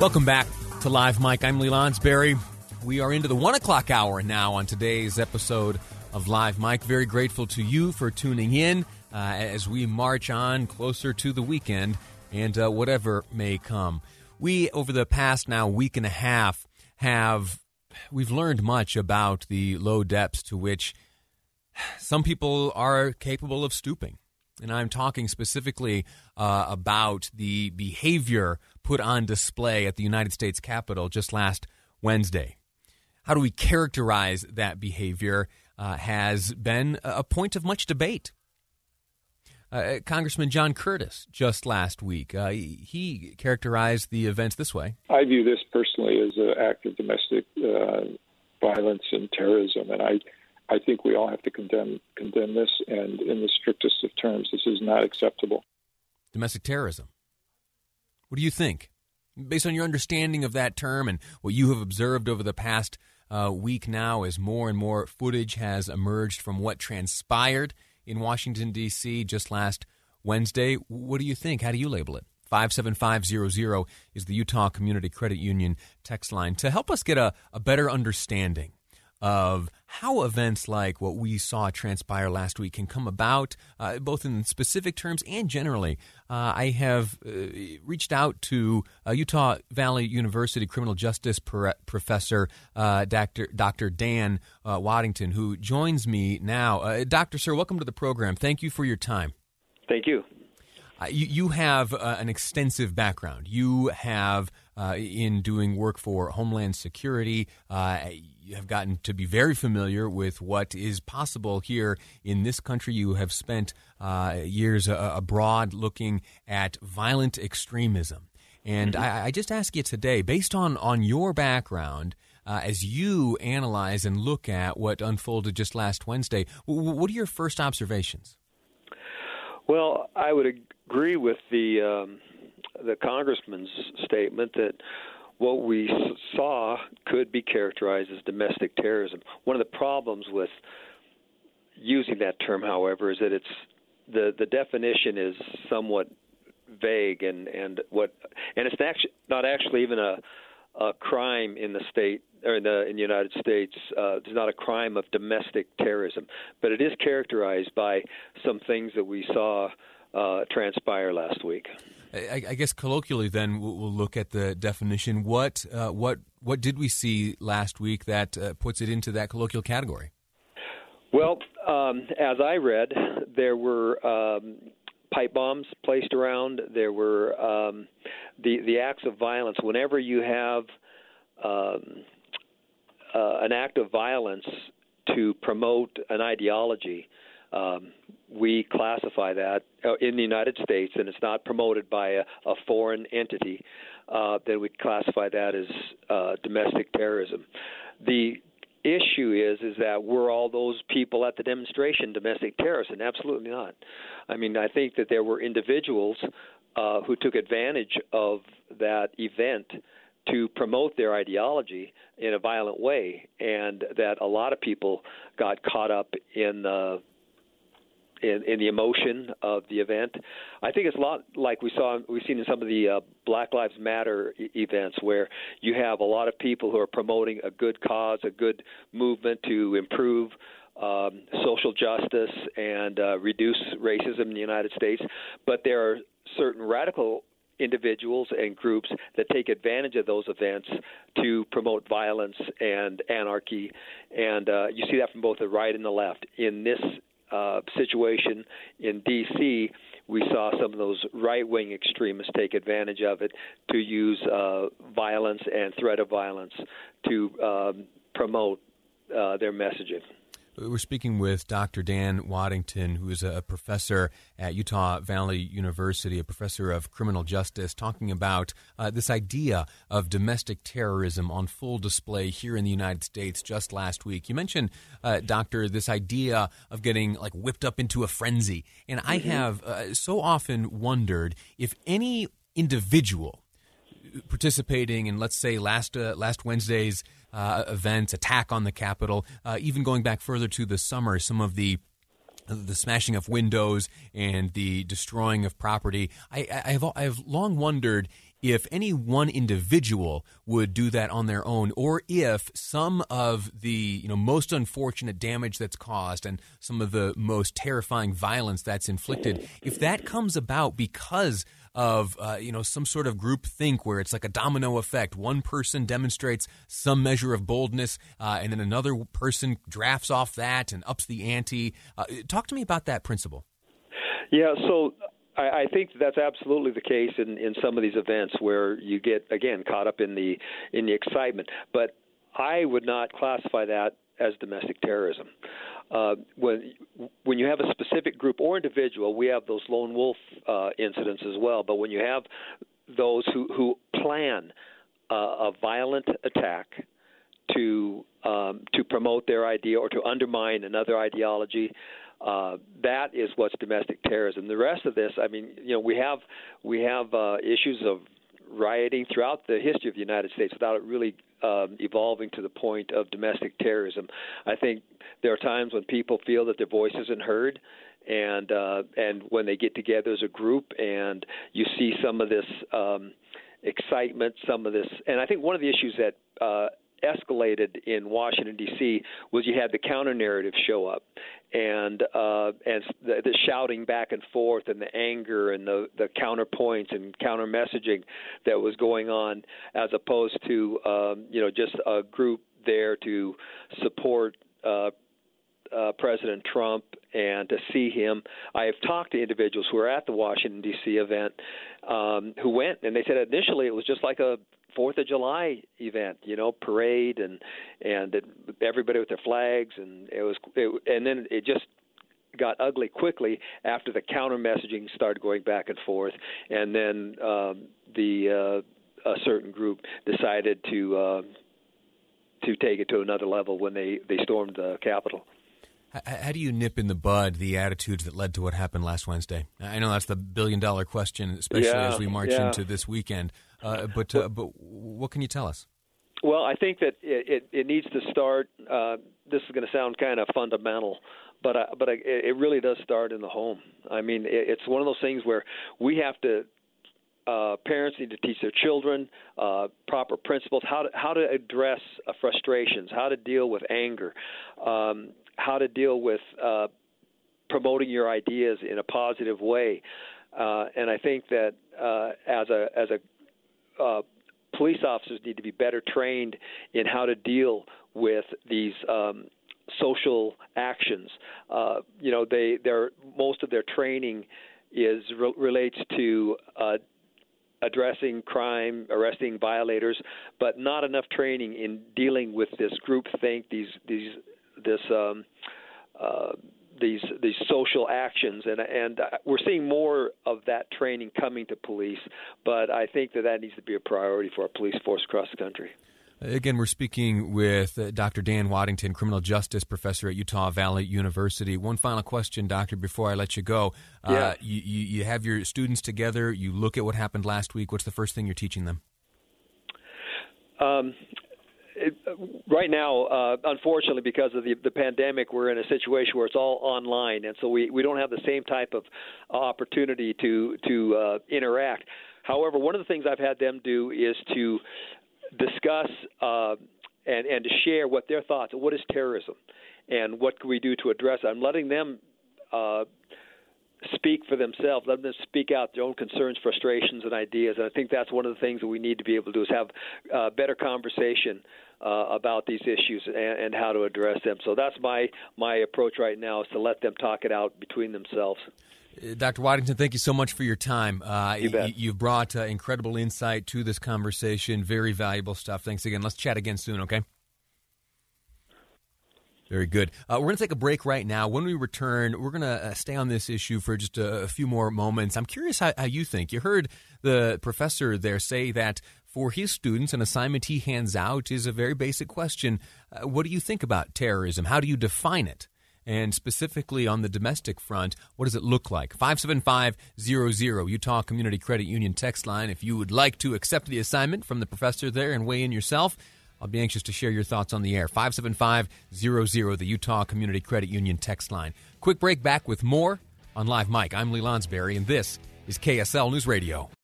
Welcome back to Live Mic. I'm Lee Lonsberry. We are into the one o'clock hour now on today's episode of Live Mic. Very grateful to you for tuning in uh, as we march on closer to the weekend and uh, whatever may come. We, over the past now week and a half, have we've learned much about the low depths to which some people are capable of stooping. And I'm talking specifically uh, about the behavior put on display at the United States Capitol just last Wednesday. How do we characterize that behavior uh, has been a point of much debate. Uh, Congressman John Curtis just last week, uh, he characterized the events this way. I view this personally as an act of domestic uh, violence and terrorism, and I I think we all have to condemn condemn this, and in the strictest of terms, this is not acceptable. Domestic terrorism. What do you think, based on your understanding of that term and what you have observed over the past uh, week now, as more and more footage has emerged from what transpired in Washington D.C. just last Wednesday? What do you think? How do you label it? 57500 is the Utah Community Credit Union text line to help us get a, a better understanding of how events like what we saw transpire last week can come about, uh, both in specific terms and generally. Uh, I have uh, reached out to uh, Utah Valley University criminal justice professor uh, Dr. Dr. Dan uh, Waddington, who joins me now. Doctor, sir, welcome to the program. Thank you for your time. Thank you. you, you have an extensive background. You have in doing work for Homeland Security Uh you have gotten to be very familiar with what is possible here in this country. You have spent uh, years uh, abroad looking at violent extremism. And mm-hmm. I, I, just ask you today, based on, on your background, uh, as you analyze and look at what unfolded just last Wednesday, w- what are your first observations? Well, I would agree with the um, the congressman's statement that what we saw could be characterized as domestic terrorism. One of the problems with using that term, however, is that it's the the definition is somewhat vague and and what and it's actually not actually even a a crime in the state or in the in the United States. Uh, it's not a crime of domestic terrorism, but it is characterized by some things that we saw uh, transpire last week. I, I, guess colloquially, then we'll, we'll, look at the definition. What uh, what what did we see last week that uh, puts it into that colloquial category? Well, um, as I read, there were um, pipe bombs placed around. There were um, the the acts of violence. Whenever you have um, uh, an act of violence to promote an ideology, um, we classify that uh, in the United States, and it's not promoted by a, a foreign entity, uh, then we classify that as uh, domestic terrorism. The issue is is that were all those people at the demonstration domestic terrorists, and absolutely not. I mean, I think that there were individuals uh, who took advantage of that event to promote their ideology in a violent way, and that a lot of people got caught up in uh, in, in the emotion of the event. I think it's a lot like we saw we've seen in some of the uh, Black Lives Matter e- events where you have a lot of people who are promoting a good cause, a good movement to improve um, social justice and uh, reduce racism in the United States, but there are certain radical individuals and groups that take advantage of those events to promote violence and anarchy. And uh, you see that from both the right and the left. In this uh, situation in D.C., we saw some of those right wing extremists take advantage of it to use uh, violence and threat of violence to um, promote uh, their messaging. We're speaking with Dr. Dan Waddington, who is a professor at Utah Valley University, a professor of criminal justice, talking about uh, this idea of domestic terrorism on full display here in the United States just last week. You mentioned, uh, Doctor, this idea of getting like whipped up into a frenzy. And I mm-hmm. have uh, so often wondered if any individual participating in, let's say, last uh, last Wednesday's uh, events, attack on the Capitol, uh, even going back further to the summer, some of the the smashing of windows and the destroying of property. I, I, have I have long wondered if any one individual would do that on their own, or if some of the you know most unfortunate damage that's caused and some of the most terrifying violence that's inflicted, if that comes about because of uh, you know some sort of group think where it's like a domino effect. One person demonstrates some measure of boldness, uh, and then another person drafts off that and ups the ante. Uh, talk to me about that principle. Yeah, so I, think that's absolutely the case in, in some of these events where you get again caught up in the in the excitement. But I would not classify that as domestic terrorism. Uh, when when you have a specific group or individual, we have those lone wolf uh, incidents as well. But when you have those who who plan uh, a violent attack to um, to promote their idea or to undermine another ideology, uh, that is what's domestic terrorism. The rest of this, I mean, you know, we have we have uh, issues of rioting throughout the history of the United States without it really um, evolving to the point of domestic terrorism. I think there are times when people feel that their voice isn't heard, and uh, and when they get together as a group, and you see some of this um, excitement, some of this, and I think one of the issues that uh, escalated in Washington D.C. was you had the counter narrative show up, and uh, and the, the shouting back and forth, and the anger, and the the counterpoints and counter messaging that was going on, as opposed to um, you know just a group there to support. Uh, uh, President Trump and to see him. I have talked to individuals who were at the Washington D.C. event um, who went, and they said initially it was just like a Fourth of July event, you know, parade and and it, everybody with their flags, and it was, it, and then it just got ugly quickly after the counter messaging started going back and forth, and then um, the uh, a certain group decided to uh, to take it to another level when they they stormed the Capitol. How do you nip in the bud the attitudes that led to what happened last Wednesday? I know that's the billion dollar question, especially yeah, as we march yeah. into this weekend. Uh, but uh, but what can you tell us? Well, I think that it, it, it needs to start. Uh, this is going to sound kind of fundamental, but I, but I, it really does start in the home. I mean, it, it's one of those things where we have to. Uh, parents need to teach their children uh, proper principles, how to how to address uh, frustrations, how to deal with anger, um, how to deal with uh, promoting your ideas in a positive way. Uh, and I think that uh, as a as a uh, police officers need to be better trained in how to deal with these um, social actions. Uh, you know, they their most of their training is re- relates to uh, addressing crime, arresting violators, but not enough training in dealing with this group think, these these this um, uh, these these social actions, and and we're seeing more of that training coming to police. But I think that that needs to be a priority for our police force across the country. Again, we're speaking with uh, Dr. Dan Waddington, criminal justice professor at Utah Valley University. One final question, Doctor, before I let you go. Uh, yeah. you, you, you have your students together. You look at what happened last week. What's the first thing you're teaching them? Um, it, right now, uh, unfortunately, because of the, the pandemic, we're in a situation where it's all online, and so we, we don't have the same type of opportunity to to uh, interact. However, one of the things I've had them do is to discuss uh, and and to share what their thoughts. What is terrorism, and what can we do to address it? I'm letting them. Uh, speak for themselves, let them speak out their own concerns, frustrations, and ideas. And I think that's one of the things that we need to be able to do is have uh, better conversation uh, about these issues and, and how to address them. So that's my my approach right now is to let them talk it out between themselves. Uh, Dr. Waddington, thank you so much for your time. Uh, you bet. You've brought uh, incredible insight to this conversation, very valuable stuff. Thanks again. Let's chat again soon, okay? Very good. Uh, we're going to take a break right now. When we return, we're going to uh, stay on this issue for just a, a few more moments. I'm curious how, how, you think. You heard the professor there say that for his students, an assignment he hands out is a very basic question uh, What do you think about terrorism? How do you define it? And specifically on the domestic front, what does it look like? 57500 Utah Community Credit Union text line. If you would like to accept the assignment from the professor there and weigh in yourself, I'll be anxious to share your thoughts on the air. 57500, the Utah Community Credit Union text line. Quick break back with more on Live Mic. I'm Lee Lonsberry, and this is KSL News Radio.